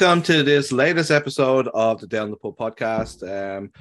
Welcome to this latest episode of the Down the Pub podcast. Um,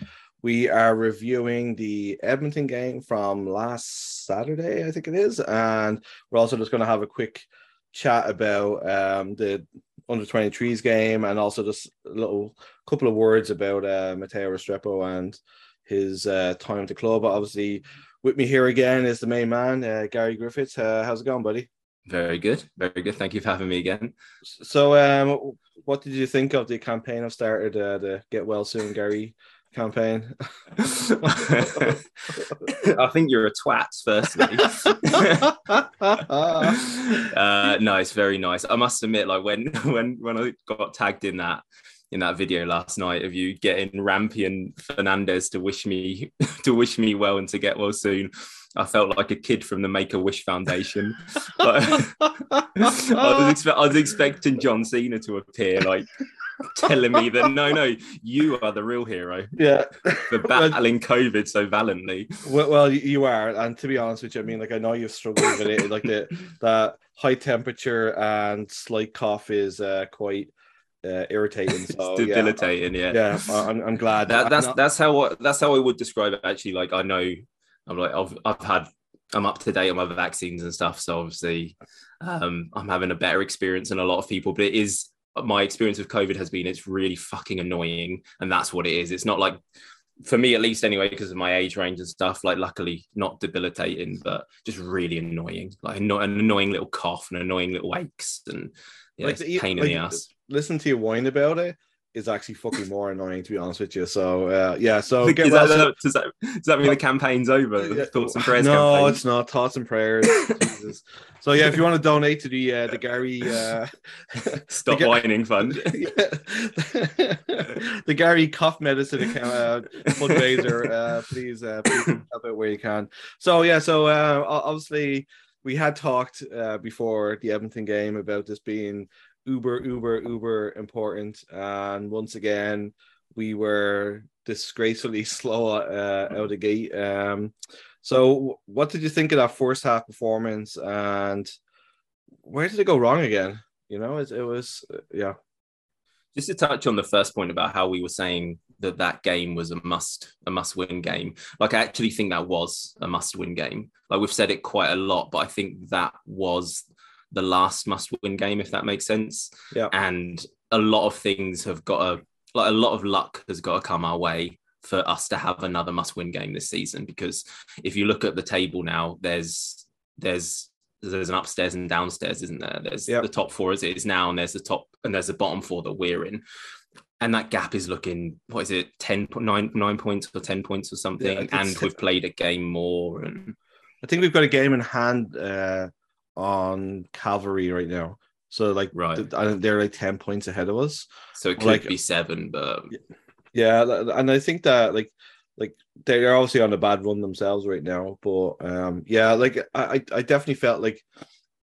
we are reviewing the Edmonton game from last Saturday, I think it is, and we're also just going to have a quick chat about um, the under 23s game and also just a little couple of words about uh, Matteo Restrepo and his uh, time at the club. But obviously, with me here again is the main man, uh, Gary Griffiths. Uh, how's it going, buddy? Very good, very good. Thank you for having me again. So, um, what did you think of the campaign I've started, uh, the Get Well Soon Gary campaign? I think you're a twat, firstly. uh, no, it's very nice. I must admit, like when when when I got tagged in that in that video last night of you getting Rampy and Fernandez to wish me to wish me well and to get well soon. I felt like a kid from the Make a Wish Foundation. I, was expe- I was expecting John Cena to appear, like telling me that no, no, you are the real hero yeah. for battling COVID so valiantly. Well, well, you are, and to be honest with you, I mean, like I know you've struggled with it. Like the that high temperature and slight cough is uh, quite uh, irritating. So it's debilitating. Yeah, yeah. yeah I'm, I'm glad. That, that's that's how I, that's how I would describe it. Actually, like I know I'm like I've I've had I'm up to date on my vaccines and stuff, so obviously um, I'm having a better experience than a lot of people. But it is my experience with COVID has been it's really fucking annoying, and that's what it is. It's not like for me at least anyway because of my age range and stuff. Like luckily not debilitating, but just really annoying. Like an annoying little cough and annoying little aches and yeah, like, pain like, in the ass. Listen to you whine about it is actually fucking more annoying to be honest with you. So uh, yeah, so does, that, well, does, that, does that mean the campaign's over? The thoughts and prayers. No, campaign? it's not. Thoughts and prayers. so yeah, if you want to donate to the uh, the Gary uh, stop the, whining fund, the Gary cough medicine account uh, fundraiser, uh, please uh, please help out where you can. So yeah, so uh, obviously we had talked uh, before the Edmonton game about this being uber uber uber important. And once again we were disgracefully slow uh, out the gate. Um so what did you think of that first half performance? And where did it go wrong again? You know it, it was yeah. Just to touch on the first point about how we were saying that that game was a must a must win game. Like i actually think that was a must win game. Like we've said it quite a lot but i think that was the last must win game, if that makes sense. Yeah. And a lot of things have got to, like a lot of luck has got to come our way for us to have another must win game this season. Because if you look at the table now, there's, there's, there's an upstairs and downstairs, isn't there? There's yep. the top four as it is now, and there's the top and there's the bottom four that we're in. And that gap is looking, what is it, 10, nine, nine points or 10 points or something. Yeah, and we've played a game more. And I think we've got a game in hand uh, on Cavalry right now. So like right, they're like ten points ahead of us. So it could like, be seven, but yeah, and I think that like like they're obviously on a bad run themselves right now. But um yeah, like I I definitely felt like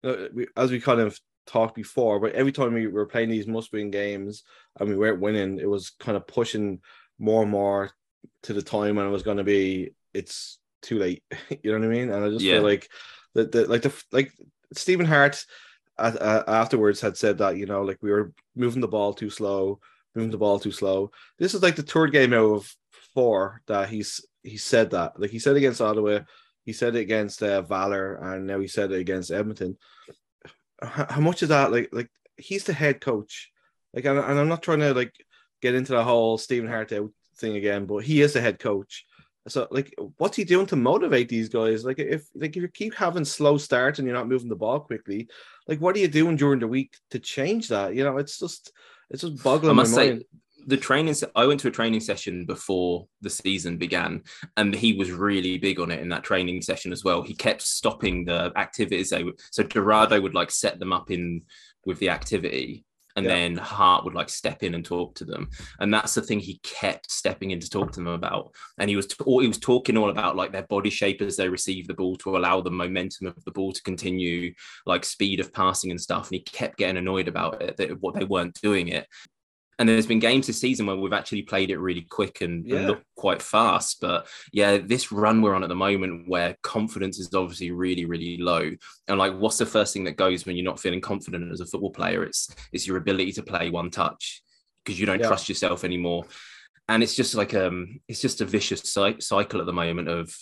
uh, as we kind of talked before, but every time we were playing these must-win games and we weren't winning, it was kind of pushing more and more to the time when it was going to be it's too late. you know what I mean? And I just yeah. feel like that the like the like Stephen Hart uh, afterwards had said that you know like we were moving the ball too slow, moving the ball too slow. This is like the third game out of four that he's he said that. Like he said against Ottawa, he said it against uh, Valor, and now he said it against Edmonton. How, how much is that like like he's the head coach? Like and, and I'm not trying to like get into the whole Stephen Hart thing again, but he is the head coach. So like, what's he doing to motivate these guys? Like, if like if you keep having slow starts and you're not moving the ball quickly, like what are you doing during the week to change that? You know, it's just it's just boggling I must my say, mind. The training, I went to a training session before the season began, and he was really big on it in that training session as well. He kept stopping the activities. They so Dorado would like set them up in with the activity, and Yeah. then Hart would like step in and talk to them, and that's the thing he kept stepping in to talk to them about. And he was t- all he was talking all about like their body shape as they receive the ball to allow the momentum of the ball to continue, like speed of passing and stuff. And he kept getting annoyed about it that what they weren't doing it. And there's been games this season where we've actually played it really quick and, and looked quite fast. But yeah, this run we're on at the moment where confidence is obviously really, really low. And like, what's the first thing that goes when you're not feeling confident as a football player? It's it's your ability to play one touch because you don't Yeah. trust yourself anymore. And it's just like um, it's just a vicious cycle at the moment of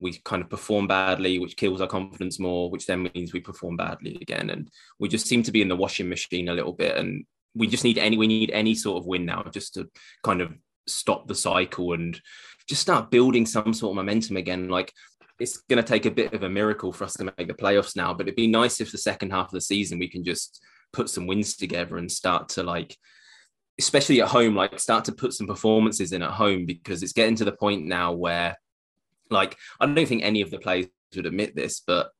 we kind of perform badly, which kills our confidence more, which then means we perform badly again. And we just seem to be in the washing machine a little bit. And we just need any we need any sort of win now just to kind of stop the cycle and just start building some sort of momentum again. Like it's going to take a bit of a miracle for us to make the playoffs now, but it'd be nice if the second half of the season we can just put some wins together and start to like, especially at home, like start to put some performances in at home because it's getting to the point now where, like, I don't think any of the players would admit this, but.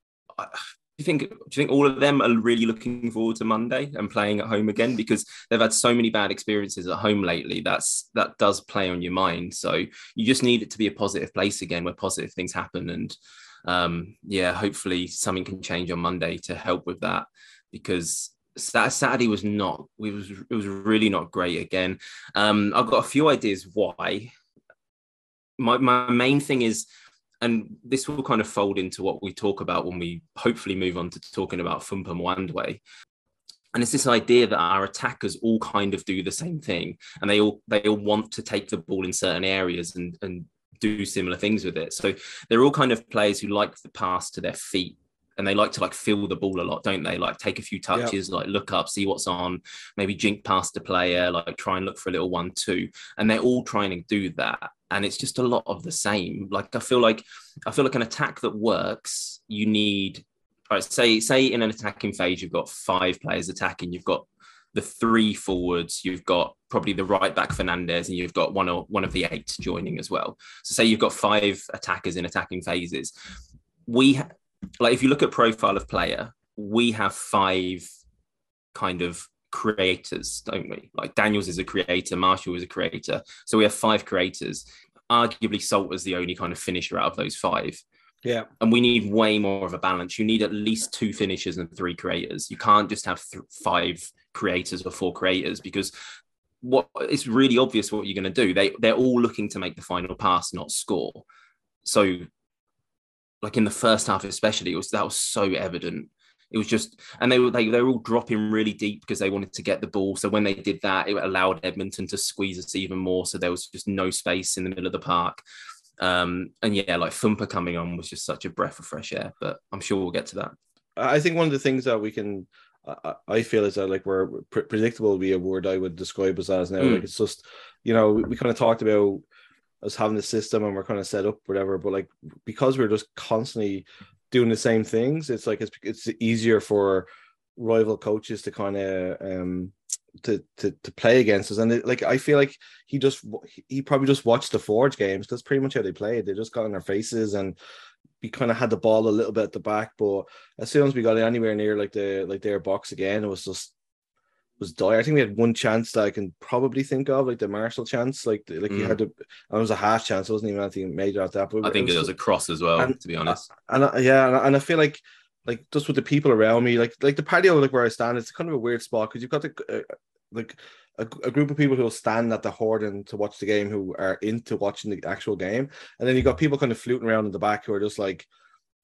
You think do you think all of them are really looking forward to Monday and playing at home again? Because they've had so many bad experiences at home lately that's that does play on your mind. So you just need it to be a positive place again where positive things happen. And um yeah hopefully something can change on Monday to help with that. Because Saturday was not we was it was really not great again. Um I've got a few ideas why. My my main thing is and this will kind of fold into what we talk about when we hopefully move on to talking about Fumpa Mwandwe. And it's this idea that our attackers all kind of do the same thing, and they all they all want to take the ball in certain areas and and do similar things with it. So they're all kind of players who like the pass to their feet, and they like to like feel the ball a lot, don't they? Like take a few touches, like look up, see what's on, maybe jink past a player, like try and look for a little one-two, and they're all trying to do that and it's just a lot of the same like i feel like i feel like an attack that works you need all right say say in an attacking phase you've got five players attacking you've got the three forwards you've got probably the right back fernandez and you've got one or one of the eight joining as well so say you've got five attackers in attacking phases we ha- like if you look at profile of player we have five kind of creators, don't we? Like Daniels is a creator, Marshall is a creator. So we have five creators. Arguably, Salt is the only kind of finisher out of those five. Yeah. And we need way more of a balance. You need at least two finishers and three creators. You can't just have th- five creators or four creators because what it's really obvious what you're going to do. They they're all looking to make the final pass, not score. So, like in the first half, especially, it was that was so evident. It was just, and they were they, they were all dropping really deep because they wanted to get the ball. So when they did that, it allowed Edmonton to squeeze us even more. So there was just no space in the middle of the park. Um, and yeah, like Thumper coming on was just such a breath of fresh air. But I'm sure we'll get to that. I think one of the things that we can, I, I feel is that like we're pre- predictable would be a word I would describe us as now. Mm. Like it's just, you know, we, we kind of talked about us having the system and we're kind of set up, whatever. But like because we're just constantly doing the same things, it's like it's it's easier for rival coaches to kind of um to to to play against us. And it, like I feel like he just he probably just watched the Forge games. That's pretty much how they played. They just got in their faces and we kind of had the ball a little bit at the back, but as soon as we got anywhere near like the like their box again, it was just was dire. I think we had one chance that I can probably think of, like the Marshall chance, like like you Mm. had to. And it was a half chance. It wasn't even anything major at that. But I think it was a cross as well, and- to be honest. and I, yeah, and I, and I feel like like just with the people around me, like like the patio, like where I stand, it's kind of a weird spot because you've got the uh, like a, a group of people who will stand at the Horden to watch the game who are into watching the actual game, and then you got people kind of fluting around in the back who are just like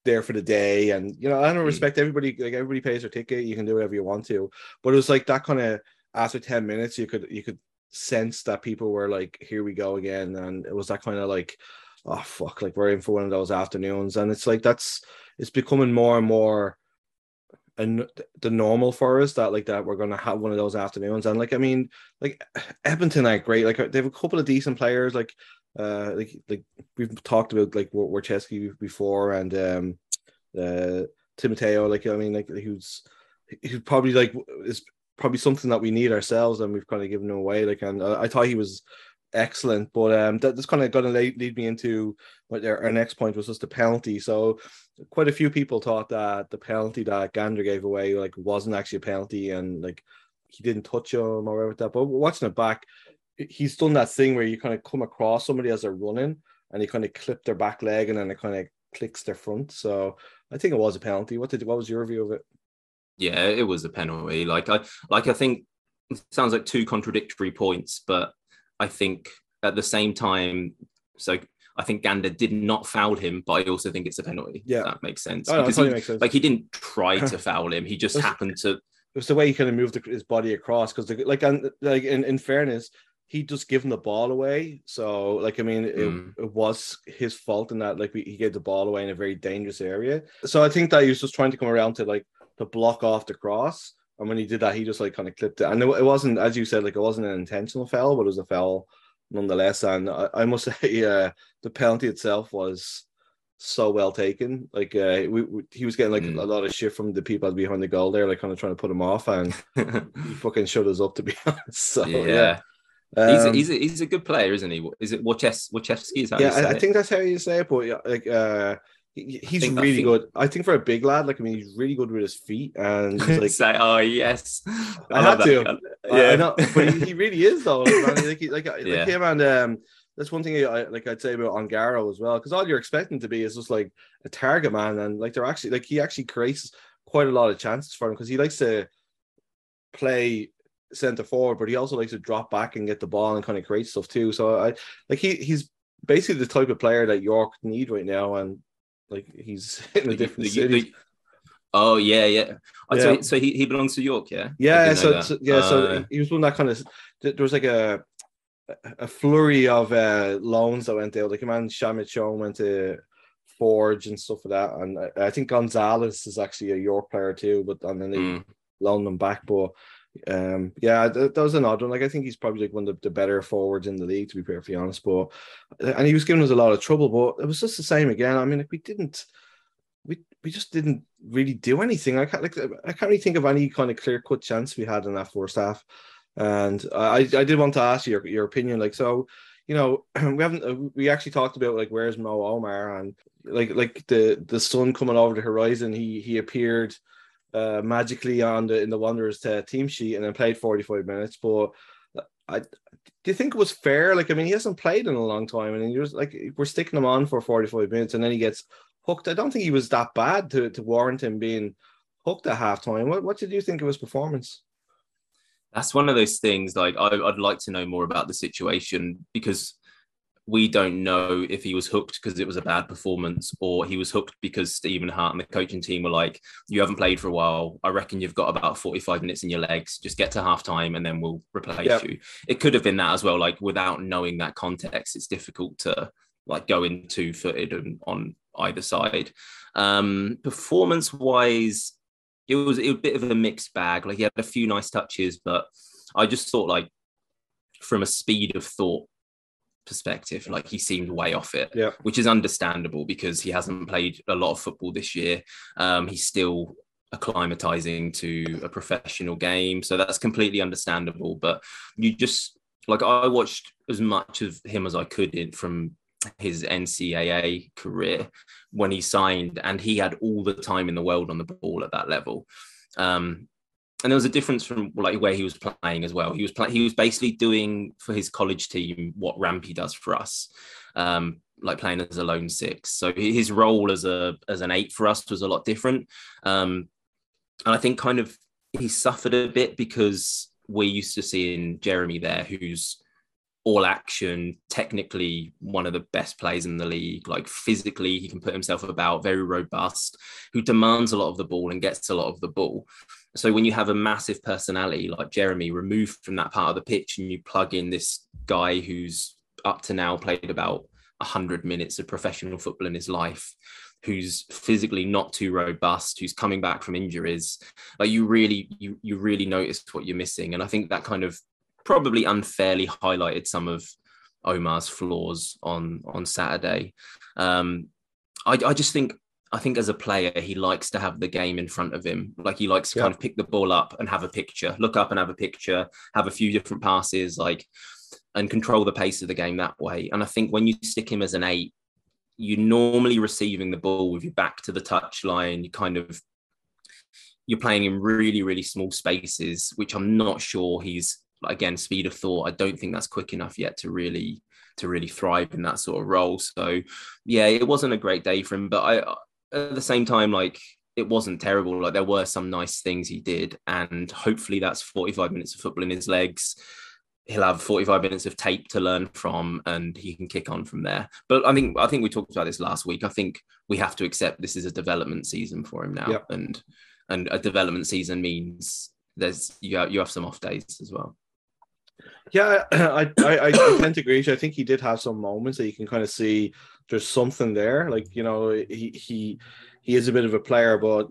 there for the day, and you know I don't Mm. respect everybody. Like everybody pays their ticket, you can do whatever you want to, but it was like that kind of after ten minutes, you could you could sense that people were like, here we go again, and it was that kind of like oh fuck, like we're in for one of those afternoons, and it's like that's it's becoming more and more and the normal for us that like that we're gonna have one of those afternoons, and like I mean, like Edmonton are great, like they have a couple of decent players, like uh like like we've talked about like Warschewski before and um uh Timoteo, like I mean, like who's who's probably like is probably something that we need ourselves, and we've kind of given him away. Like, and uh, I thought he was excellent, but um, that, that's kind of going to lead, lead me into what our, our next point was just the penalty. So, quite a few people thought that the penalty that Gander gave away like wasn't actually a penalty, and like he didn't touch him or whatever that. But watching it back, he's done that thing where you kind of come across somebody as they're running and you kind of clip their back leg and then it kind of clicks their front. So I think it was a penalty. What did what was your view of it? Yeah, it was a penalty. Like I like I think it sounds like two contradictory points, but I think at the same time, so I think Ganda did not foul him, but I also think it's a penalty. Yeah, that makes sense. Oh, no, because totally he, makes sense. like he didn't try to foul him; he just That's- happened to. It was the way he kind of moved the, his body across because like and like in, in fairness, he just given the ball away. So like I mean, it, Mm. it was his fault in that like we, he gave the ball away in a very dangerous area. So I think that he was just trying to come around to like to block off the cross. And when he did that, he just like kind of clipped it. And it, it wasn't, as you said, like it wasn't an intentional foul, but it was a foul nonetheless. And I, I must say, uh, the penalty itself was so well taken. Like uh, we, we he was getting like Mm. a lot of shit from the people behind the goal there, like kind of trying to put him off, and he fucking shut us up to be honest. So yeah, yeah, he's, a, Um, he's a he's a good player, isn't he? Is it Warschewski? Is how yeah, you say I, I think that's how you say it. But yeah, like uh, he, he's really good. I think for a big lad, like I mean, he's really good with his feet, and he's like say, oh yes, I love had to. that. I, I know, but he, he really is though. Like, like, like, Yeah. him and um, that's one thing I like. I'd say about Ongaro as well, because all you're expecting to be is just like a target man, and like they're actually like he actually creates quite a lot of chances for him because he likes to play center forward, but he also likes to drop back and get the ball and kind of create stuff too. So I like he he's basically the type of player that York need right now, and like he's in a different the- city. the- oh yeah, yeah. Oh, Yeah. So, so he, he belongs to York, yeah. Yeah, so, so- yeah, so Uh, he was one that kind of there was like a a flurry of uh loans that went out. Like a man Shamit Shome went to Forge and stuff like that, and I, I think Gonzalez is actually a York player too, but and then they mm, loaned him back. But um, yeah, that, that was an odd one. Like I think he's probably like one of the, the better forwards in the league, to be perfectly honest. But and he was giving us a lot of trouble, but it was just the same again. I mean, like we didn't. We, we just didn't really do anything. I can't like I can't really think of any kind of clear cut chance we had in that first half. And I I did want to ask your, your opinion. Like so, you know, we haven't we actually talked about like where's Mo Omar and like like the the sun coming over the horizon. He he appeared uh magically on the in the Wanderers uh, team sheet and then played 45 minutes. But I do you think it was fair? Like I mean, he hasn't played in a long time, and you're like we're sticking him on for 45 minutes, and then he gets hooked. I don't think he was that bad to, to warrant him being hooked at halftime. What what did you think of his performance? that's one of those things. Like I, I'd like to know more about the situation because we don't know if he was hooked because it was a bad performance or he was hooked because Stephen Hart and the coaching team were like, "You haven't played for a while. I reckon you've got about forty-five minutes in your legs. Just get to halftime and then we'll replace Yep. you." It could have been that as well. Like without knowing that context, it's difficult to like go in two-footed and on either side. Um, performance-wise, it was, it was a bit of a mixed bag. Like he had a few nice touches, but I just thought like from a speed of thought perspective, like he seemed way off it, Yeah. which is understandable because he hasn't played a lot of football this year. Um, he's still acclimatizing to a professional game, so that's completely understandable. But you just like I watched as much of him as I could in from his NCAA career when he signed, and he had all the time in the world on the ball at that level. Um, and there was a difference from like where he was playing as well. He was. He was basically doing for his college team what Rampy does for us, um, like playing as a lone six. So his role as a as an eight for us was a lot different. Um, and I think kind of he suffered a bit because we're used to seeing Jeremy there, who's all action, technically one of the best players in the league. Like physically, he can put himself about, very robust, who demands a lot of the ball and gets a lot of the ball. So when you have a massive personality like Jeremy removed from that part of the pitch and you plug in this guy who's up to now played about 100 minutes of professional football in his life, who's physically not too robust, who's coming back from injuries, like you really you you really notice what you're missing. And I think that kind of probably unfairly highlighted some of Omar's flaws on on Saturday. Um, I, I just think I think as a player, he likes to have the game in front of him. Like he likes to Yeah. kind of pick the ball up and have a picture, look up and have a picture, have a few different passes, like and control the pace of the game that way. And I think when you stick him as an eight, you're normally receiving the ball with your back to the touchline. You kind of you're playing in really, really small spaces, which I'm not sure he's again speed of thought. I don't think that's quick enough yet to really to really thrive in that sort of role. So yeah, it wasn't a great day for him, but I at the same time, like it wasn't terrible. Like there were some nice things he did, and hopefully that's 45 minutes of football in his legs. He'll have 45 minutes of tape to learn from, and he can kick on from there. But I think I think we talked about this last week. I think we have to accept this is a development season for him now, Yep. and and a development season means there's you have, you have some off days as well. Yeah, I, I, I tend to agree. I think he did have some moments that you can kind of see there's something there. Like you know, he he he is a bit of a player, but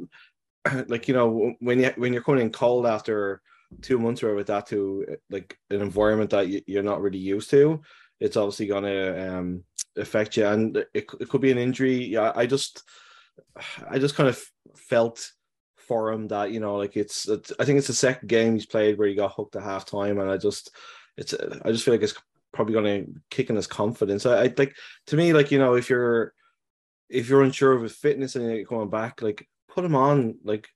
like you know, when you when you're coming in cold after two months or with that to like an environment that you, you're not really used to, it's obviously gonna um affect you, and it, it could be an injury. Yeah, I just I just kind of felt for him that you know like it's, it's I think it's the second game he's played where he got hooked at halftime, and I just it's I just feel like it's probably going to kick in his confidence. I, I like to me like you know if you're if you're unsure of his fitness and you're going back, like put him on like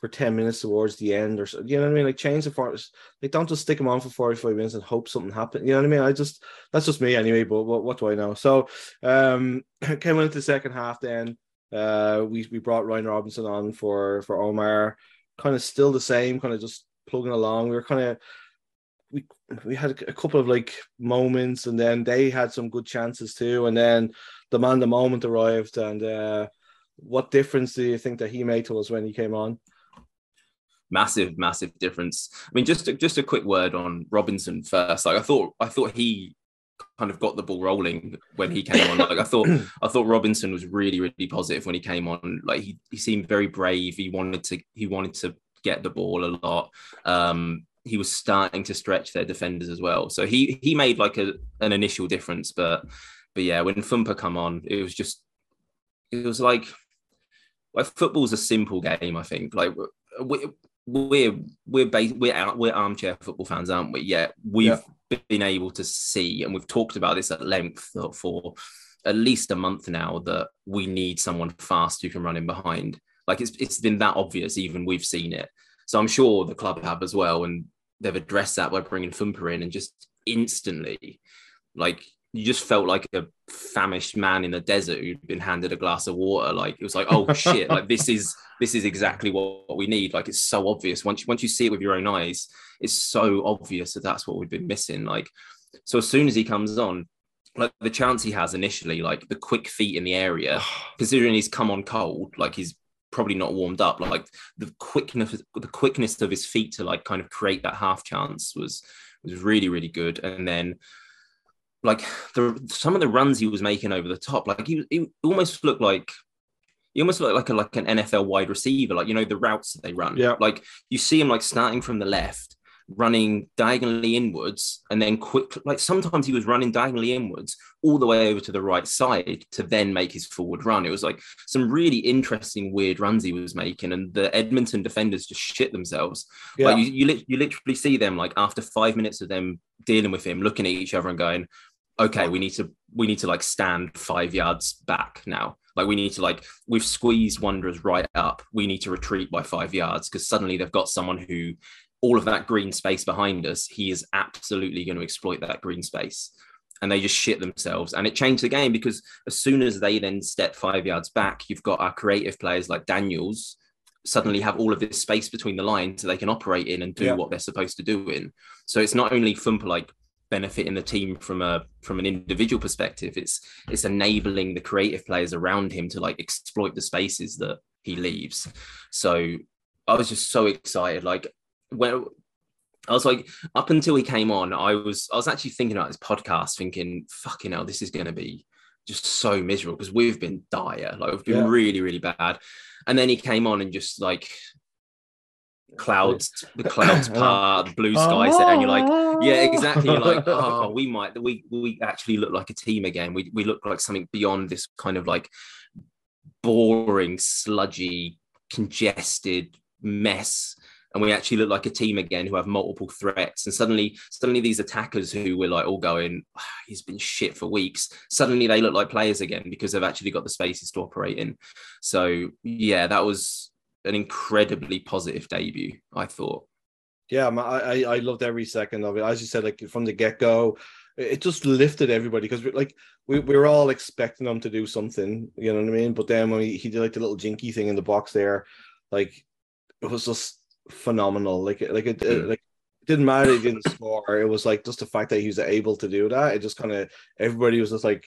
for 10 minutes towards the end or so you know what I mean? Like change the force like don't just stick him on for 45 minutes and hope something happens you know what I mean? I just that's just me anyway but what, what do I know? So um came into the second half then uh we, we brought Ryan Robinson on for for Omar. Kind of still the same kind of just plugging along. We were kind of we we had a couple of like moments and then they had some good chances too and then the man the moment arrived and uh what difference do you think that he made to us when he came on massive, massive difference. I mean, just a, just a quick word on Robinson first. Like I thought, I thought he kind of got the ball rolling when he came on. Like I thought, I thought Robinson was really, really positive when he came on. Like he, he seemed very brave. He wanted to, he wanted to get the ball a lot. Um, he was starting to stretch their defenders as well. So he he made like a an initial difference, but but yeah, when Fumpa come on, it was just it was like like football's a simple game. I think like we, we're we're bas- we're out, we're armchair football fans, aren't we? Yeah, we've been able to see, and we've talked about this at length for at least a month now that we need someone fast who can run in behind. Like it's it's been that obvious, even we've seen it. So I'm sure the club have as well, and they've addressed that by bringing Fumper in, and just instantly, like you just felt like a famished man in the desert who'd been handed a glass of water. Like it was like, oh shit, like this is this is exactly what, what we need. Like it's so obvious once you, once you see it with your own eyes, it's so obvious that that's what we've been missing. Like so, as soon as he comes on, like the chance he has initially, like the quick feet in the area, considering he's come on cold, like he's probably not warmed up. Like the quickness, the quickness of his feet to like kind of create that half chance was was really really good. And then like the some of the runs he was making over the top, like he, he almost looked like he almost looked like a like an NFL wide receiver, like you know the routes that they run. Yeah. Like you see him like starting from the left, running diagonally inwards, and then quick. Like sometimes he was running diagonally inwards all the way over to the right side to then make his forward run. It was like some really interesting, weird runs he was making, and the Edmonton defenders just shit themselves. yeah Like you, you, you literally see them like after five minutes of them dealing with him, looking at each other and going, "Okay, we need to we need to like stand five yards back now. Like we need to like we've squeezed Wanderers right up. We need to retreat by five yards because suddenly they've got someone who all of that green space behind us. He is absolutely going to exploit that green space." And they just shit themselves, and it changed the game because as soon as they then step five yards back, you've got our creative players like Daniels, suddenly have all of this space between the lines so they can operate in and do Yeah. what they're supposed to do in. So it's not only Fumpa like benefiting the team from a from an individual perspective, it's it's enabling the creative players around him to like exploit the spaces that he leaves. So I was just so excited. Like when I was like, up until he came on, I was I was actually thinking about this podcast, thinking, fucking hell, this is gonna be just so miserable because we've been dire, like we've been Yeah. really, really bad. And then he came on and just like clouds, the clouds part, the blue skies there, and you're like, yeah, exactly. You're like, oh, we might, we we actually look like a team again. We we look like something beyond this kind of like boring, sludgy, congested mess. And we actually look like a team again who have multiple threats. And suddenly, suddenly these attackers who were like all going, "Ah, he's been shit for weeks. Suddenly they look like players again because they've actually got the spaces to operate in. So yeah, that was an incredibly positive debut. I thought. Yeah, I I loved every second of it. As you said, like from the get go, it just lifted everybody because like we, we were all expecting them to do something, you know what I mean? But then when he, he did like the little jinky thing in the box there, like it was just phenomenal. Like like it, it like it didn't matter he didn't score. It was like just the fact that he was able to do that. It just kind of everybody was just like,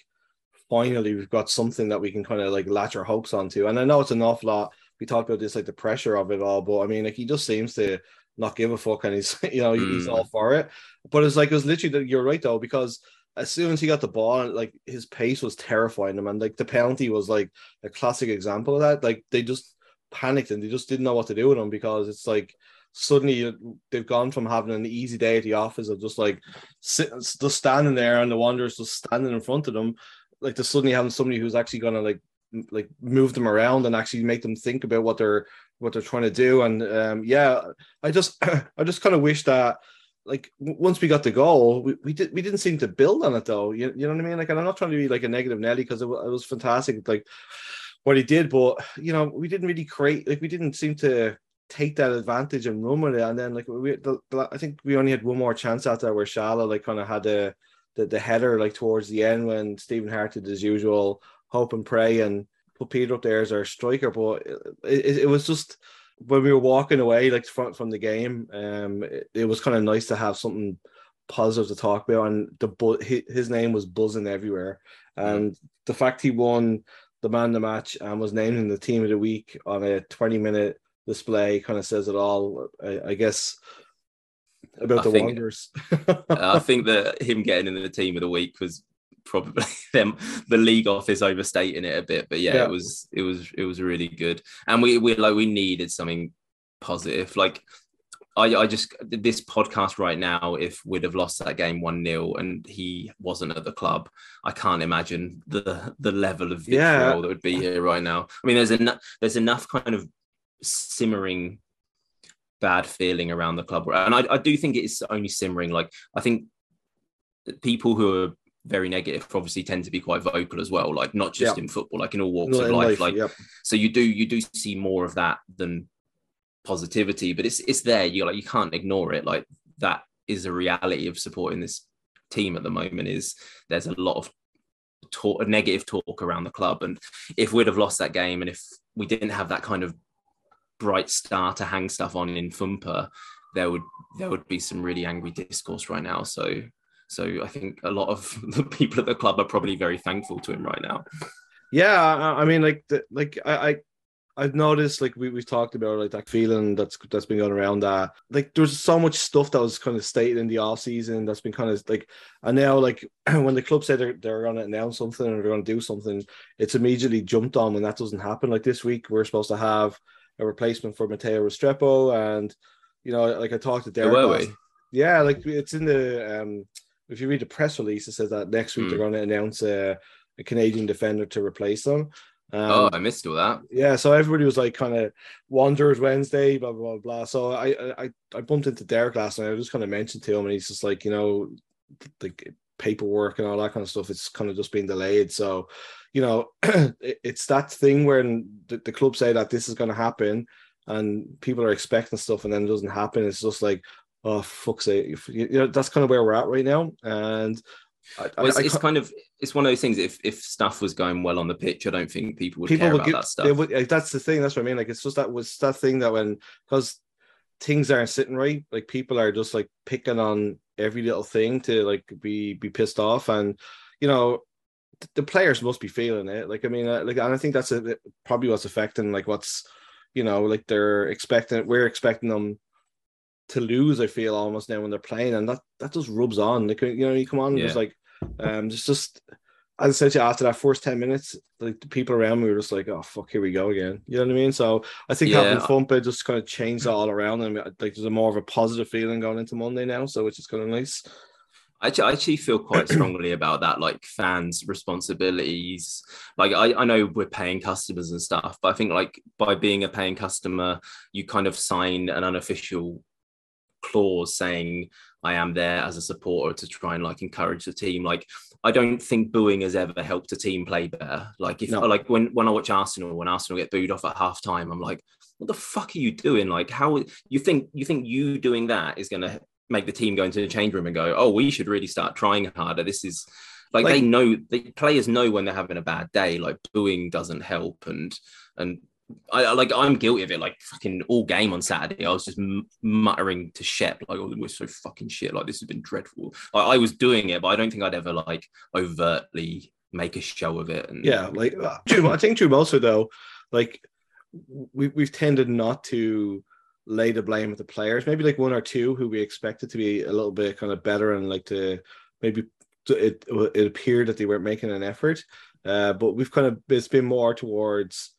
finally we've got something that we can kind of like latch our hopes onto. And I know it's an awful lot. We talked about this like the pressure of it all, but I mean like he just seems to not give a fuck and he's you know mm. he's all for it. But it's like it was literally that you're right though because as soon as he got the ball, like his pace was terrifying him, and like the penalty was like a classic example of that. Like they just panicked and they just didn't know what to do with him because it's like suddenly they've gone from having an easy day at the office of just like sitting, just standing there, and the Wanderers just standing in front of them, like to suddenly having somebody who's actually gonna like like move them around and actually make them think about what they're what they're trying to do. And um, yeah, I just I just kind of wish that like once we got the goal, we, we did we didn't seem to build on it though. You, you know what I mean? Like, and I'm not trying to be like a negative Nelly because it, it was fantastic, like what he did, but you know, we didn't really create like we didn't seem to take that advantage and run with it. And then like we, the, the, I think we only had one more chance out there where Salah like kind of had the, the the header like towards the end when Stephen Hart did his usual hope and pray and put Peter up there as our striker. But it, it, it was just when we were walking away like from, from the game, um, it, it was kind of nice to have something positive to talk about. And the bu- his name was buzzing everywhere, and the fact he won the man of the match and was named in the team of the week on a twenty minute display kind of says it all. I, I guess about I the think, Wanderers. I think that him getting in the team of the week was probably them the league office overstating it a bit but yeah, yeah, it was it was it was really good and we we like we needed something positive like I, I just this podcast right now, if we'd have lost that game one 0 and he wasn't at the club, I can't imagine the the level of vitriol yeah. that would be here right now. I mean, there's enough there's enough kind of simmering bad feeling around the club, and I, I do think it is only simmering. Like I think people who are very negative obviously tend to be quite vocal as well like not just yep. in football like in all walks of life, life, like yep. so you do you do see more of that than positivity but it's it's there. You like you can't ignore it. Like that is a reality of supporting this team at the moment is there's a lot of talk negative talk around the club. And if we'd have lost that game and if we didn't have that kind of bright star to hang stuff on in Fumpa there would there would be some really angry discourse right now. So so I think a lot of the people at the club are probably very thankful to him right now. Yeah, I, I mean, like, the, like I, I I've noticed like we, we've talked about like that feeling that's that's been going around that like there's so much stuff that was kind of stated in the off season that's been kind of like and now like when the club said they're, they're gonna announce something or they're gonna do something, it's immediately jumped on when that doesn't happen. Like this week we're supposed to have a replacement for Matteo Restrepo and you know like I talked to Derek. Last, yeah, like it's in the um if you read the press release, it says that next week mm. they're going to announce a, a, Canadian defender to replace them. Um, oh, I missed all that. Yeah, so everybody was like kind of Wanderers Wednesday, blah blah blah blah. So I I I bumped into Derek last night. I just kind of mentioned to him, and he's just like, you know, the paperwork and all that kind of stuff. It's kind of just been delayed. So, you know, it's that thing where the, the club say that this is going to happen, and people are expecting stuff, and then it doesn't happen. It's just like, oh fuck's sake you know that's kind of where we're at right now and I, well, it's, it's kind of it's one of those things if if stuff was going well on the pitch i don't think people would people care would about give, that stuff would, that's the thing that's what i mean like it's just that was that thing that when because things aren't sitting right like people are just like picking on every little thing to like be be pissed off and you know the players must be feeling it like i mean uh, like and i think that's a, probably what's affecting like what's you know like they're expecting we're expecting them to lose. I feel almost now when they're playing, and that that just rubs on. Like you know, you come on, yeah. it's like um, just just as I said to you after that first ten minutes, like the people around me were just like, "Oh fuck, here we go again." You know what I mean? So I think yeah. having Fumpa just kind of changed that all around, and like there's a more of a positive feeling going into Monday now, so which is kind of nice. I actually feel quite strongly about that, like fans' responsibilities. Like I, I know we're paying customers and stuff, but I think like by being a paying customer, you kind of sign an unofficial clause saying I am there as a supporter to try and like encourage the team. Like I don't think booing has ever helped a team play better. Like if no. like when when I watch Arsenal, when Arsenal get booed off at half time, I'm like, what the fuck are you doing? Like, how you think you think you doing that is going to make the team go into the change room and go, oh, we should really start trying harder. This is like, like they know the players know when they're having a bad day. Like booing doesn't help, and and I like I'm guilty of it. Like fucking all game on Saturday, I was just m- muttering to Shep like, "Oh, we're so fucking shit. Like this has been dreadful." I, I was doing it, but I don't think I'd ever like overtly make a show of it. And yeah, like true. I think true also though, like we we've tended not to lay the blame with the players. Maybe like one or two who we expected to be a little bit kind of better and like to maybe it it appeared that they weren't making an effort. Uh, but we've kind of it's been more towards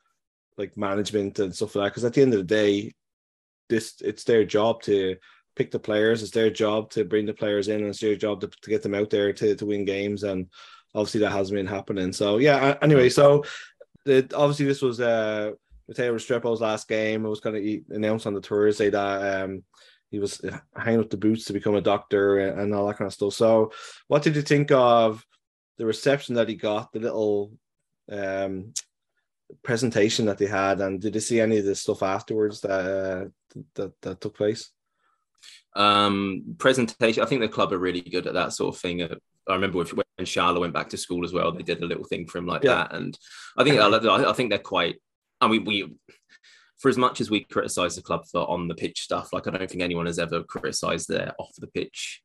like management and stuff like that. Because at the end of the day, this it's their job to pick the players. It's their job to bring the players in, and it's their job to, to get them out there to, to win games. And obviously that hasn't been happening. So yeah. Anyway, so the, obviously this was uh Matteo Restrepo's last game. It was kind of announced on the Thursday that um he was hanging up the boots to become a doctor and, and all that kind of stuff. So, what did you think of the reception that he got? The little um presentation that they had, and did you see any of the stuff afterwards that uh, that that took place? Um, presentation. I think the club are really good at that sort of thing. Uh, I remember when Charlotte went back to school as well. They did a little thing for him like yeah. that, and I think I think they're quite. I mean, we for as much as we criticize the club for on the pitch stuff, like I don't think anyone has ever criticized their off the pitch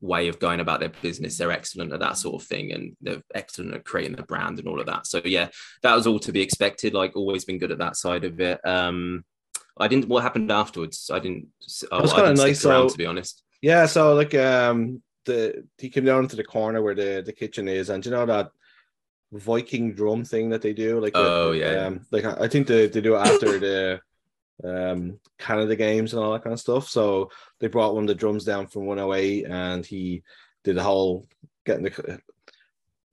way of going about their business. They're excellent at that sort of thing and they're excellent at creating the brand and all of that. So yeah, that was all to be expected. Like always been good at that side of it. Um I didn't what happened afterwards. I didn't it was kind of nice around, so, to be honest. Yeah, so like um the he came down into the corner where the, the kitchen is, and you know that Viking drum thing that they do, like oh yeah, um, like I think they, they do it after the um Canada games and all that kind of stuff. So they brought one of the drums down from 108 and he did a whole getting the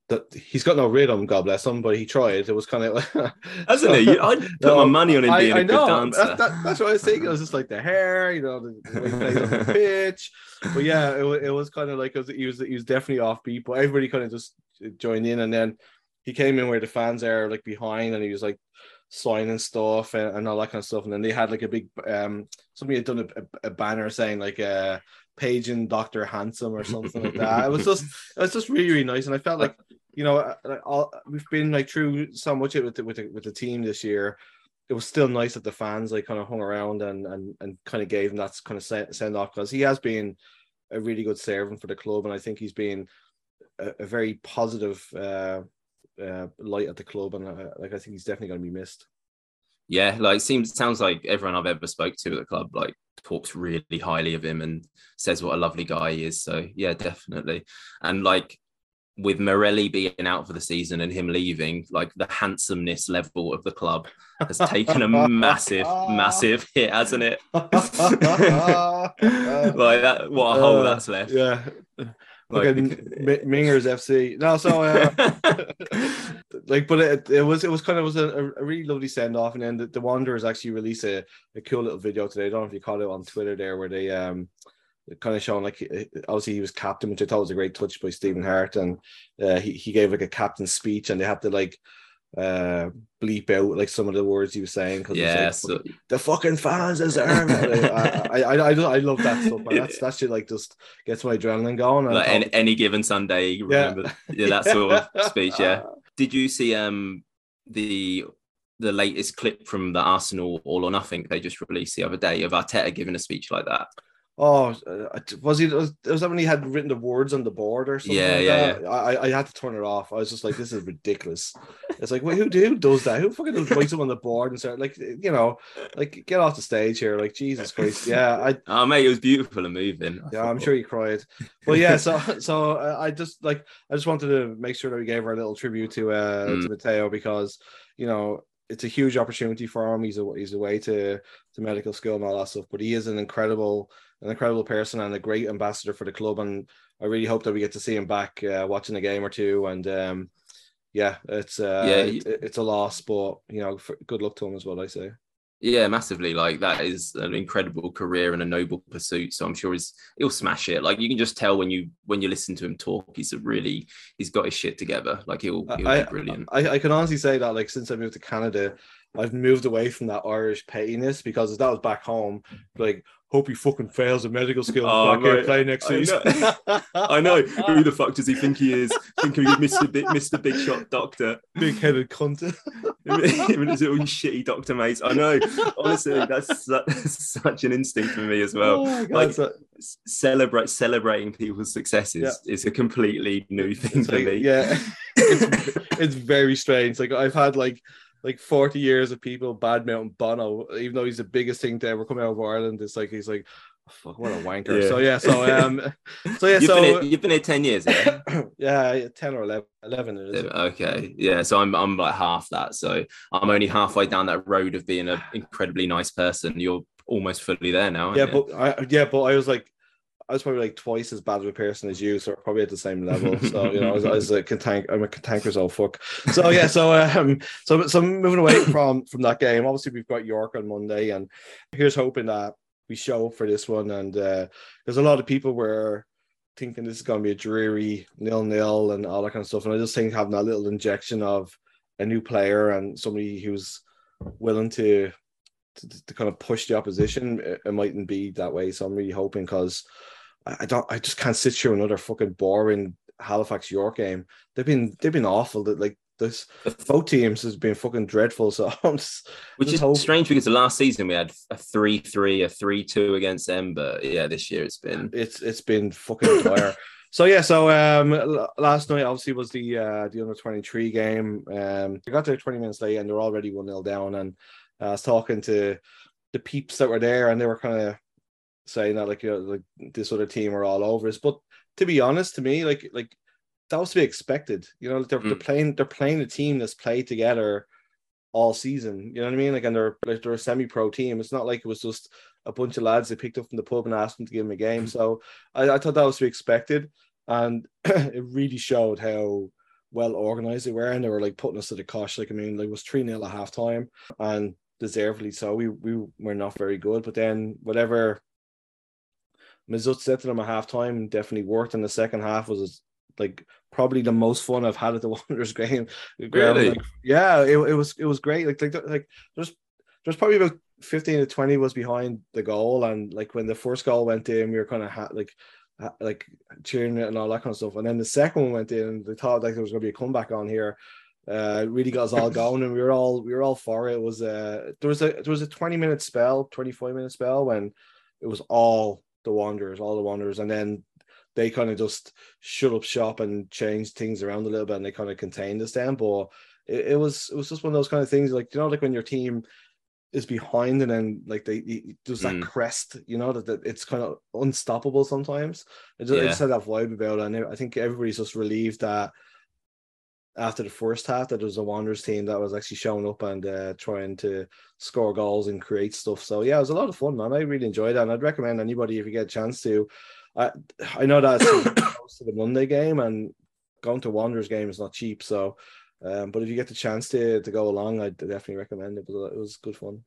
that he's got no rhythm, God bless him, but he tried. It was kind of like, hasn't he? I put no, my money on him being I, a know, good dancer. That's, that, that's what I was thinking. It was just like the hair, you know, the, the way he plays on the pitch. But yeah, it, it was kind of like was, he was he was definitely offbeat, but everybody kind of just joined in, and then he came in where the fans are like behind, and he was like signing stuff and, and all that kind of stuff. And then they had like a big um somebody had done a, a, banner saying like uh Page Dr. Handsome or something like that. It was just it was just really, really nice. And I felt like, you know, uh, all, we've been like through so much with the, with the, with the team this year. It was still nice that the fans like kind of hung around and and and kind of gave him that kind of send off because he has been a really good servant for the club, and I think he's been a, a very positive uh, uh, light at the club, and uh, like I think he's definitely going to be missed. Yeah, like seems sounds like everyone I've ever spoke to at the club like talks really highly of him and says what a lovely guy he is. So yeah, definitely. And like with Morelli being out for the season and him leaving, like the handsomeness level of the club has taken a massive, massive hit, hasn't it? like that, what a hole uh, that's left. Yeah. Like, Mingers FC. No, so uh, like, but it, it was it was kind of was a, a really lovely send off, and then the, the Wanderers actually released a, a cool little video today. I don't know if you caught it on Twitter there, where they um kind of showing like obviously he was captain, which I thought was a great touch by Stephen Hart, and uh, he he gave like a captain speech, and they had to like uh bleep out like some of the words he was saying because yeah, like, so... the fucking fans deserve it. I, I, I, I, love that stuff. Man. That's that shit like just gets my adrenaline going. Like any, any, given Sunday, remember yeah. yeah, that sort of speech. Yeah. Did you see um the the latest clip from the Arsenal All or Nothing they just released the other day of Arteta giving a speech like that? Oh, uh, was he? Was, was that when he had written the words on the board or something? Yeah, like yeah, yeah. I, I had to turn it off. I was just like, this is ridiculous. it's like, wait, who, who does that? Who fucking writes them on the board and start like, you know, like get off the stage here? Like Jesus Christ, yeah. I, oh mate, it was beautiful and moving. Yeah, I'm sure you cried. But yeah, so so uh, I just like I just wanted to make sure that we gave our little tribute to uh mm. to Matteo because you know it's a huge opportunity for him. He's a he's away to to medical school and all that stuff, but he is an incredible an incredible person and a great ambassador for the club. And I really hope that we get to see him back uh, watching a game or two. And um, yeah, it's uh, yeah, it, it's a loss, but you know, good luck to him as well. I say. Yeah, massively. Like that is an incredible career and a noble pursuit. So I'm sure he's he'll smash it. Like you can just tell when you when you listen to him talk, he's a really he's got his shit together. Like he'll he'll I, be brilliant. I, I can honestly say that like since I moved to Canada, I've moved away from that Irish pettiness because that was back home. Like, hope he fucking fails a medical skill Oh, back mate, play next I season. I know who the fuck does he think he is? Think he's Mr. Big Mr. Big Shot Doctor. Big headed cunt. Him his own shitty doctor mates. I know. Honestly, that's, su- such an instinct for me as well. Oh God, like, S- Celebrate celebrating people's successes is a completely new thing it's for like- me. yeah, it's, it's very strange. Like I've had like like 40 years of people bad mounting Bono, even though he's the biggest thing to ever come out of Ireland. It's like he's like, oh, fuck, what a wanker. Yeah. So yeah, so um, so yeah, You've, so been here, you've been here 10 years, yeah? yeah, 10 or 11, 11 it is. Okay, yeah. So I'm I'm like half that. So I'm only halfway down that road of being an incredibly nice person. You're almost fully there now. Yeah, but I yeah, but I was like, I was probably like twice as bad of a person as you, so probably at the same level. So you know, I was, I was a cantank, I'm a cantankerous old fuck. So yeah, so um, so so moving away from from that game, obviously we've got York on Monday, and here's hoping that we show up for this one. And uh, there's a lot of people were thinking this is going to be a dreary nil nil and all that kind of stuff, and I just think having that little injection of a new player and somebody who's willing to to, to kind of push the opposition, it, it mightn't be that way. So I'm really hoping because I, I don't, I just can't sit through another fucking boring Halifax York game. They've been, they've been awful. That like this, both teams has been fucking dreadful. So I'm just, Which just is hope- strange because the last season we had a 3 3, a 3 2 against them. But yeah, this year it's been. it's it's been fucking dire. So yeah, so um last night obviously was the uh the under 23 game. Um they got there 20 minutes late and they're already 1-0 down and I was talking to the peeps that were there and they were kind of saying that like you know like this other team are all over us. But to be honest, to me, like like that was to be expected. You know, they're, they're Mm. playing they're playing a team that's played together all season. You know what I mean? Like, and they're like they're a semi-pro team. It's not like it was just a bunch of lads they picked up from the pub and asked them to give them a game. So I, I thought that was to be expected, and it really showed how well organized they were, and they were like putting us to the cosh. Like, I mean, like it was three 0 at halftime, and deservedly so. We we were not very good, but then whatever Mazut said to them at halftime definitely worked. In the second half was like probably the most fun I've had at the Wanderers game. Really? Like, yeah, it, it was it was great. Like like like there's there's probably about 15 to 20 was behind the goal, and like when the first goal went in, we were kind of ha- like ha- like cheering it and all that kind of stuff. And then the second one went in, and they thought like there was going to be a comeback on here. Uh, really got us all going, and we were all we were all for it. It was uh there was a there was a 20 minute spell, 25 minute spell when it was all the Wanderers, all the Wanderers, and then they kind of just shut up shop and changed things around a little bit, and they kind of contained us then. But it, it was it was just one of those kind of things, like you know, like when your team is behind and then like they, they there's that Mm. crest, you know, that, that it's kind of unstoppable sometimes. It just, it Yeah. just had that vibe about it, and I think everybody's just relieved that after the first half that there was a Wanderers team that was actually showing up and uh, trying to score goals and create stuff. So yeah, it was a lot of fun, man. I really enjoyed that, and I'd recommend anybody if you get a chance to. I I know that's close to the Monday game, and going to Wanderers game is not cheap. So, um, but if you get the chance to to go along, I'd definitely recommend it. It was good fun.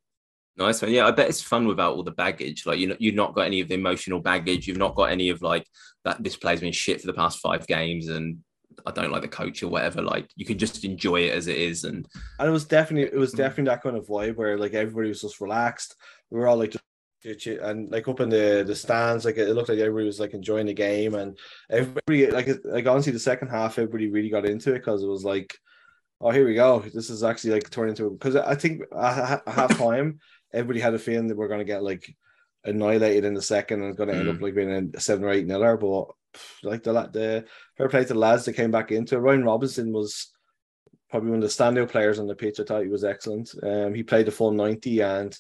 Nice one. Yeah, I bet it's fun without all the baggage. Like you know, you've not got any of the emotional baggage. You've not got any of like that. This play's been shit for the past five games, and I don't like the coach or whatever. Like you can just enjoy it as it is. And And it was definitely it was Mhm. definitely that kind of vibe where like everybody was just relaxed. We were all like and like up in the the stands, like it looked like everybody was like enjoying the game, and everybody like like honestly the second half everybody really got into it because it was like, oh here we go, this is actually like turning into because I think at half time everybody had a feeling that we're gonna get like annihilated in the second and it's gonna end up like being a seven or eight niller, but like the the fair play to the lads that came back into it. Ryan Robinson was probably one of the standout players on the pitch. I thought he was excellent. Um, he played the full ninety and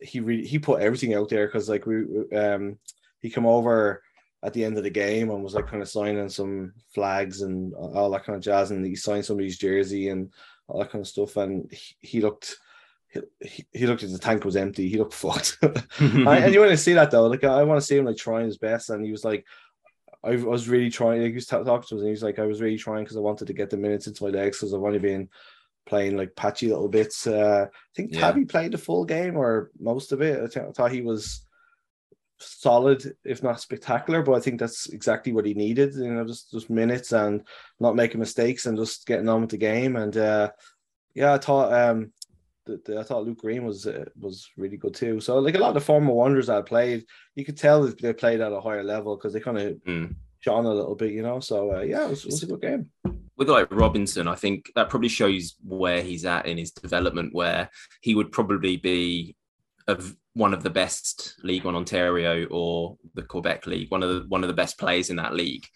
he really he put everything out there because like we um he come over at the end of the game and was like kind of signing some flags and all that kind of jazz and he signed somebody's jersey and all that kind of stuff and he, he looked he, he looked as the tank was empty he looked fucked I, and you want to see that though like I want to see him like trying his best and he was like I was really trying like he was ta- talking to us and he was like I was really trying because I wanted to get the minutes into my legs because I've only been playing like patchy little bits. Uh, I think Yeah. Tabby played the full game or most of it. I, th- I thought he was solid, if not spectacular, but I think that's exactly what he needed. You know, just just minutes and not making mistakes and just getting on with the game. And uh, yeah, I thought um, the, the, I thought Luke Green was uh, was really good too. So like a lot of the former wonders that played, you could tell that they played at a higher level because they kind of Mm. shone a little bit, you know. So uh, yeah, it was, it was a good game. with like Robinson, I think that probably shows where he's at in his development, where he would probably be of one of the best league on Ontario or the Quebec League, one of the one of the best players in that league.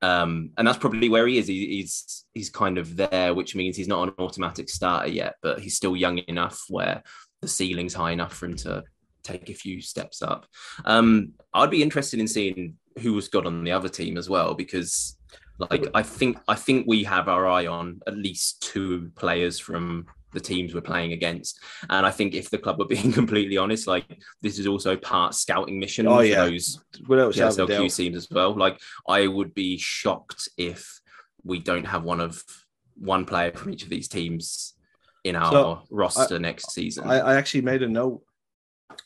Um, and that's probably where he is. He, he's he's kind of there, which means he's not an automatic starter yet, but he's still young enough where the ceiling's high enough for him to take a few steps up. Um, I'd be interested in seeing who was got on the other team as well, because like I think I think we have our eye on at least two players from the teams we're playing against. And I think if the club were being completely honest, like this is also part scouting mission Oh, for yeah. those shadow of PLSQ teams as well. Like I would be shocked if we don't have one of one player from each of these teams in our So, roster next season. I, I actually made a note,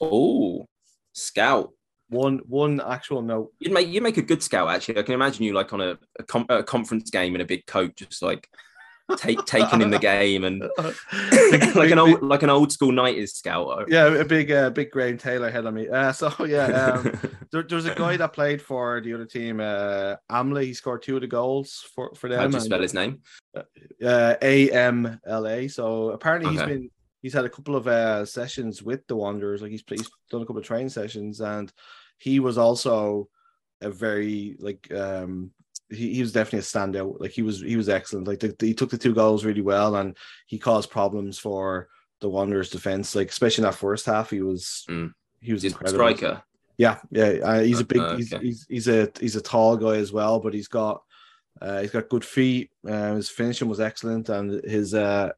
oh, scout. one one actual note. You'd make you'd make a good scout actually. I can imagine you like on a, a, com- a conference game in a big coat, just like take taking in the game and like an old like an old school nineties scout. yeah, a big uh, big Graham Taylor head on me. Uh, so yeah, um, there, there was a guy that played for the other team, uh, Amley. He scored two of the goals for for them. How'd you and- spell his name? uh, A M L A. So apparently he's been he's had a couple of uh, sessions with the Wanderers. Like he's he's done a couple of training sessions, and he was also a very like um he, he was definitely a standout. Like he was he was excellent. Like the, he took the two goals really well, and he caused problems for the Wanderers defense. Like especially in that first half, he was Mm. he was He's a incredible. striker. Yeah, yeah. Uh, he's a big. Uh, he's, okay. he's he's a he's a tall guy as well, but he's got uh, he's got good feet. Uh, his finishing was excellent, and his uh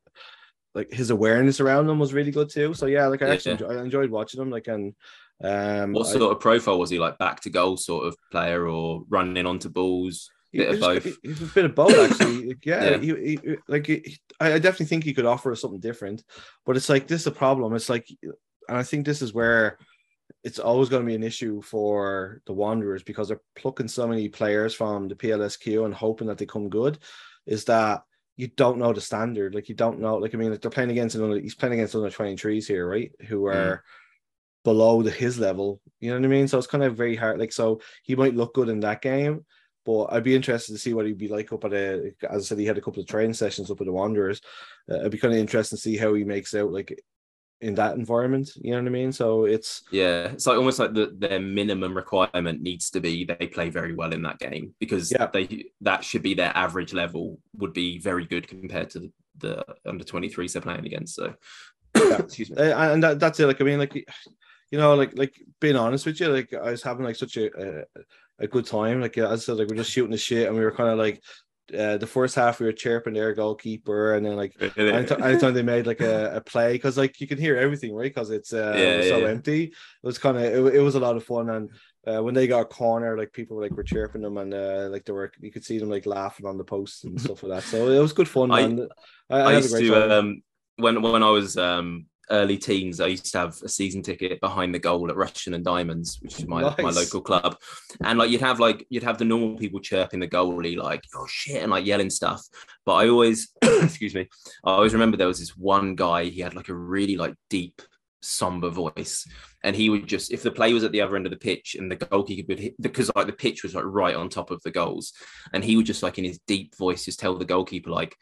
like his awareness around them was really good too. So yeah, like I Yeah. actually enjoy, I enjoyed watching him. Like and um, What I- sort of profile was he? Like back to goal sort of player or running onto balls? Bit of both? he- He's a bit of both actually. Yeah, Yeah. He, he, like I definitely think he could offer us something different, but it's like this is a problem. It's like, and I think this is where it's always going to be an issue for the Wanderers because they're plucking so many players from the PLSQ and hoping that they come good. Is that you don't know the standard? Like you don't know. Like I mean, like they're playing against another. He's playing against under twenty threes here, right? Who mm. are below the, his level. You know what I mean? So it's kind of very hard. Like so, he might look good in that game, but I'd be interested to see what he'd be like up at a. As I said, he had a couple of training sessions up at the Wanderers. Uh, it'd be kind of interesting to see how he makes out like in that environment. You know what I mean? So it's Yeah, it's like almost like the, their minimum requirement needs to be they play very well in that game because Yeah. they that should be their average level would be very good compared to the, the under 23s they're playing against. So, excuse me. uh, and that, that's it. Like I mean, like you know, like like being honest with you, like I was having like such a a, a good time. Like as I said, like we're just shooting the shit, and we were kind of like. Uh, the first half we were chirping their goalkeeper, and then like anytime, anytime they made like a, a play because like you can hear everything right because it's uh Yeah, so yeah. empty it was kind of it, it was a lot of fun and uh, when they got a corner like people were like were chirping them and uh like they were you could see them like laughing on the posts and stuff like that so it was good fun I- man I, I, I used to um when when I was um early teens, I used to have a season ticket behind the goal at Rushden and Diamonds, which is my my local club. And like you'd have like you'd have the normal people chirping the goalie, like oh shit, and like yelling stuff. But I always excuse me, I always remember there was this one guy, he had like a really like deep somber voice and he would just if the play was at the other end of the pitch and the goalkeeper would hit because like the pitch was like right on top of the goals and he would just like in his deep voice just tell the goalkeeper like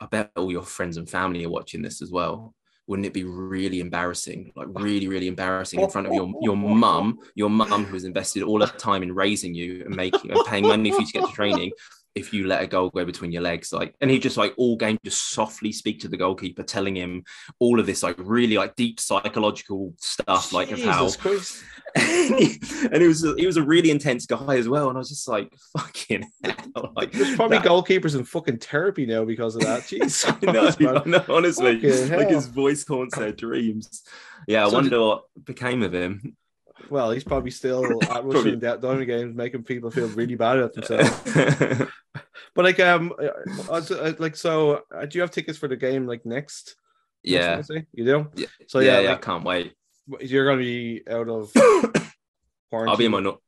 I bet all your friends and family are watching this as well. Wouldn't it be really embarrassing, like really, really embarrassing in front of your your mum, your mum who has invested all her time in raising you and making and paying money for you to get to training, if you let a goal go between your legs, like, and he just like all game just softly speak to the goalkeeper, telling him all of this like really like deep psychological stuff, like of how Christ. and he, and he was a, he was a really intense guy as well. And I was just like, fucking hell. Like, There's probably that- goalkeepers in fucking therapy now because of that. Jeez. I know, Christ, man. I know, honestly, Fucking like hell. his voice haunts their dreams. Yeah, I So wonder what became of him. Well, he's probably still at. Rushden Di- Diamond Games making people feel really bad about themselves. but like um, uh, uh, like so, uh, do you have tickets for the game like next? Yeah, you do. Yeah. So yeah, yeah, yeah, I can't wait. you're gonna be out of. I'll be in my no-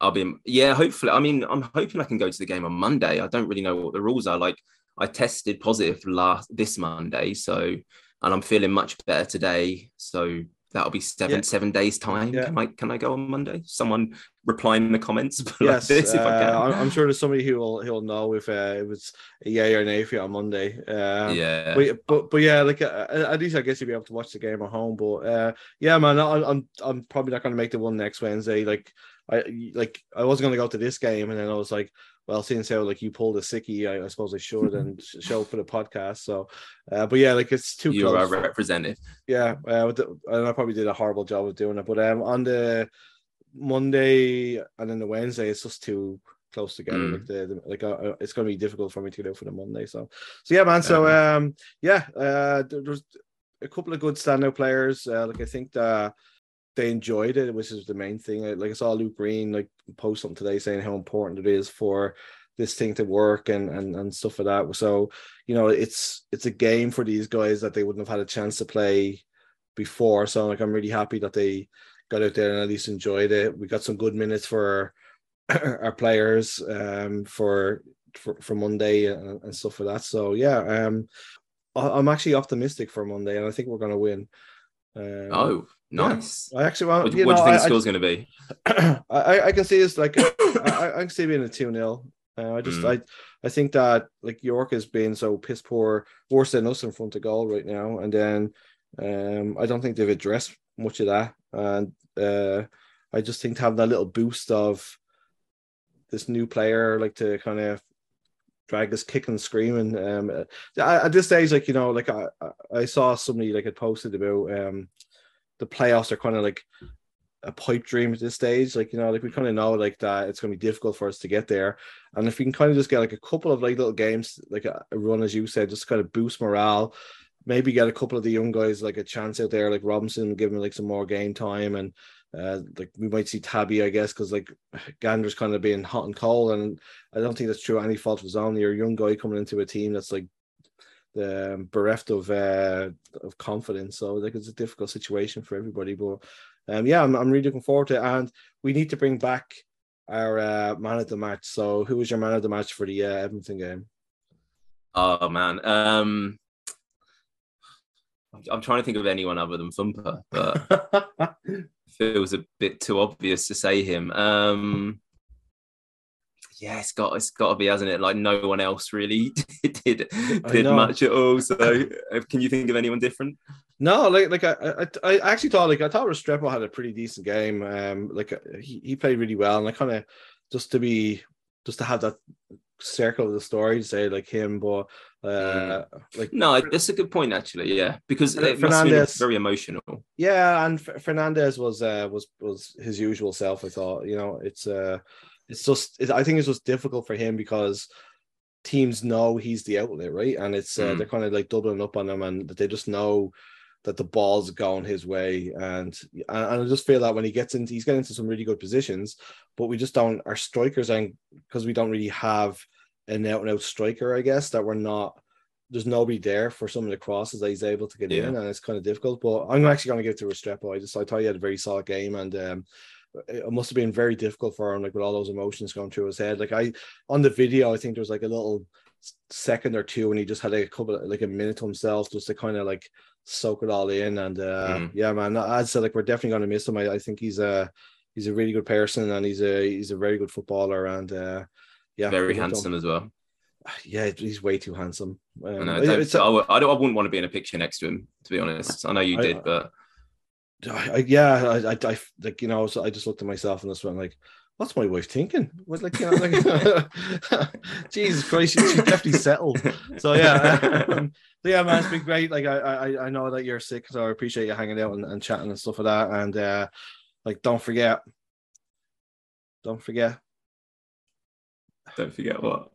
I'll be in, yeah, hopefully. I mean, I'm hoping I can go to the game on Monday. I don't really know what the rules are. Like I tested positive last this Monday, so and I'm feeling much better today. So that'll be seven Yeah. seven days time. Yeah. Can I can I go on Monday? Someone reply in the comments Yes, this if I uh. I'm, I'm sure there's somebody who will who'll know if uh, it was a yay or nay for you on Monday. Um, yeah. But, but but yeah, like uh, at least I guess you'll be able to watch the game at home. But uh, yeah, man, I, I'm I'm probably not going to make the one next Wednesday. Like I like I wasn't going to go to this game, and then I was like, well, since how like you pulled a sickie, I, I suppose I should and sh- show for the podcast. So, uh, but yeah, like it's too you are close. a representative. yeah, uh, the- and I probably did a horrible job of doing it. But um, on the Monday and then the Wednesday, it's just too close together. Mm. Like the, the like uh, uh, it's going to be difficult for me to do for the Monday. So, so yeah, man. So um, yeah, uh, there, there's a couple of good standout players. Uh, like I think that they enjoyed it, which is the main thing. Like I saw Luke Green like post something today saying how important it is for this thing to work and and and stuff like that. So you know, it's it's a game for these guys that they wouldn't have had a chance to play before. So like I'm really happy that they got out there and at least enjoyed it. We got some good minutes for our players um for for, for Monday and, and stuff like that. So yeah, um I'm actually optimistic for Monday and I think we're gonna win. Um, Oh, nice. I actually want What, you what know, do you think I- the score's going to be? I, I, can see it's like I, I can see being a 2 0. Uh, I just Mm. I I think that like York has been so piss poor, worse than us in front of goal right now, and then um I don't think they've addressed much of that, and uh I just think to have that little boost of this new player like to kind of drag this kick and scream and Um, uh, at this stage, like you know, like I I- I saw somebody like had posted about um the playoffs are kind of like a pipe dream at this stage. Like, you know, like we kind of know like that it's gonna be difficult for us to get there. And if we can kind of just get like a couple of like little games, like a, a run, as you said, just kind of boost morale, maybe get a couple of the young guys like a chance out there, like Robinson, give him like some more game time and uh, like we might see Tabby, I guess, because like Gander's kind of being hot and cold, and I don't think that's true. Any fault of his own. You're a young guy coming into a team that's like um, bereft of uh, of confidence. So like it's a difficult situation for everybody. But um, yeah, I'm, I'm really looking forward to it. And we need to bring back our uh, man of the match. So who was your man of the match for the uh, Edmonton game? Oh man. Um I'm- I'm trying to think of anyone other than Thumper, but it feels a bit too obvious to say him. Um yeah, it's got it's got to be, hasn't it? Like no one else really did did much at all. So, uh, can you think of anyone different? No, like like I, I I actually thought like I thought Restrepo had a pretty decent game. Um, like uh, he, he played really well, and I kind of just to be just to have that circle of the story to say like him, but uh, like No, that's a good point actually. Yeah, because it must have been Fernandez- very emotional. yeah, and F- Fernandez was uh was was his usual self. I thought you know it's uh it's just it, I think it's just difficult for him because teams know he's the outlet, right? And it's uh, Mm. they're kind of like doubling up on him, and they just know that the ball's going his way. And and I just feel that when he gets into, he's getting into some really good positions, but we just don't. Our strikers and because we don't really have an out and out striker, I guess that we're not. There's nobody there for some of the crosses that he's able to get Yeah. in, and it's kind of difficult. But I'm actually going to give it to Restrepo. I just I thought he had a very solid game, and um, it must have been very difficult for him, like with all those emotions going through his head. Like I on the video, I think there was like a little second or two, and he just had like a couple, like a minute to himself, just to kind of like soak it all in. And uh, Mhm. yeah, man, I'd say like we're definitely going to miss him. I, I think he's a he's a really good person, and he's a he's a very good footballer, and uh, yeah, very handsome as well. Yeah, he's way too handsome. Um, I, know, it- don't, it's- I, don't, I wouldn't want to be in a picture next to him, to be honest. I know you did, but I, yeah, I, I, I, like you know, so I just looked at myself and this one like, what's my wife thinking? What like, you know, like, Jesus Christ, she, she's definitely settled. So yeah, um, so yeah, man, it's been great. Like I, I, I know that you're sick, so I appreciate you hanging out and, and chatting and stuff like that. And uh, like, don't forget, don't forget don't forget what.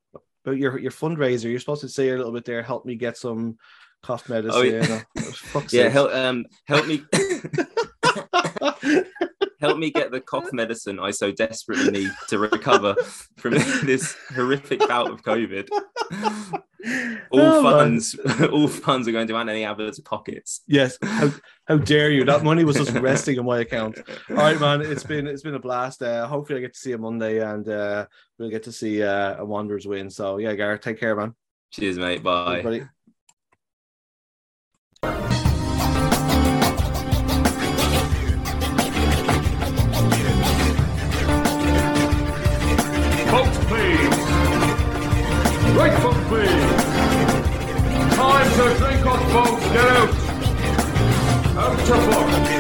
about your your fundraiser. You're supposed to say a little bit there. Help me get some cough medicine. Oh, yeah. Yeah, help um help me help me get the cough medicine I so desperately need to recover from this horrific bout of COVID. All Oh, funds, all funds are going to Anthony Abbott's pockets. Yes. How, how dare you? That money was just resting in my account. All right, man. It's been it's been a blast. Uh, hopefully, I get to see you Monday, and uh, we'll get to see uh, a Wanderers win. So yeah, Gareth, take care, man. Cheers, mate. Bye. Everybody. Vote. Get out. Out to vote.